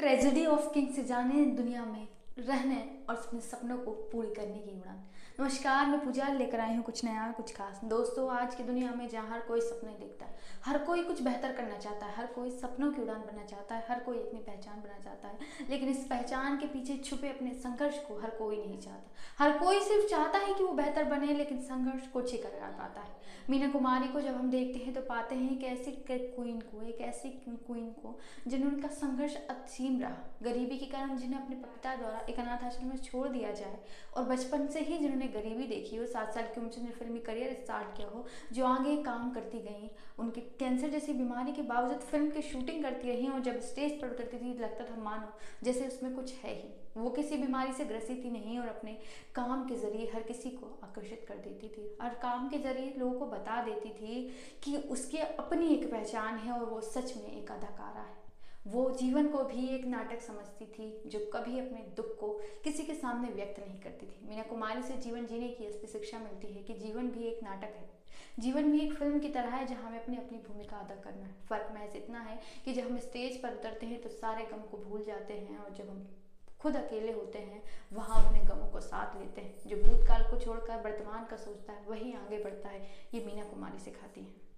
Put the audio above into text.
Tragedy of king से जाने दुनिया में रहने और अपने सपनों को पूरी करने की उड़ान। नमस्कार, मैं पूजा लेकर आई हूँ कुछ नया, कुछ खास। दोस्तों, आज की दुनिया में जहाँ हर कोई सपने देखता है, हर कोई कुछ बेहतर करना चाहता है, हर कोई सपनों की उड़ान बनना चाहता है, हर कोई अपनी पहचान बनना चाहता है, लेकिन इस पहचान के पीछे छुपे अपने संघर्ष को हर कोई नहीं चाहता। हर कोई सिर्फ़ चाहता है कि वो बेहतर बने, लेकिन संघर्ष कुछ ही कर पाता है। मीना कुमारी को जब हम देखते हैं तो पाते हैं कि ऐसी क्वीन को, एक ऐसी क्वीन को, जिन्होंने का संघर्ष असीम रहा। गरीबी के कारण जिन्हें अपने पिता द्वारा एक अनाथ आश्रम में छोड़ दिया जाए। और बचपन से ही जिन्होंने गरीबी देखी हो, सात साल की उम्र से फिल्मी करियर स्टार्ट किया हो, जो आगे काम करती गई, उनकी कैंसर जैसी बीमारी के बावजूद फ़िल्म की शूटिंग करती रही और जब स्टेज पर उतरती थी, लगता था, मानो जैसे उसमें कुछ है ही। वो किसी बीमारी से ग्रसित ही नहीं और अपने काम के ज़रिए हर किसी को आकर्षित कर देती थी। और काम के ज़रिए लोगों को बता देती थी कि उसकी अपनी एक पहचान है और वो सच में एक अदाकारा है। वो जीवन को भी एक नाटक समझती थी, जो कभी अपने दुख को किसी के सामने व्यक्त नहीं करती थी। मीना कुमारी से जीवन जीने की असली शिक्षा मिलती है कि जीवन भी एक नाटक है। जीवन भी एक फ़िल्म की तरह है जहाँ हमें अपनी अपनी भूमिका अदा करना है। फ़र्क महज इतना है कि जब हम स्टेज पर उतरते हैं तो सारे गम को भूल जाते हैं और जब हम खुद अकेले होते हैं, वहाँ अपने गमों को साथ लेते हैं। जो भूतकाल को छोड़कर वर्तमान का सोचता है, वही आगे बढ़ता है, ये मीना कुमारी सिखाती हैं।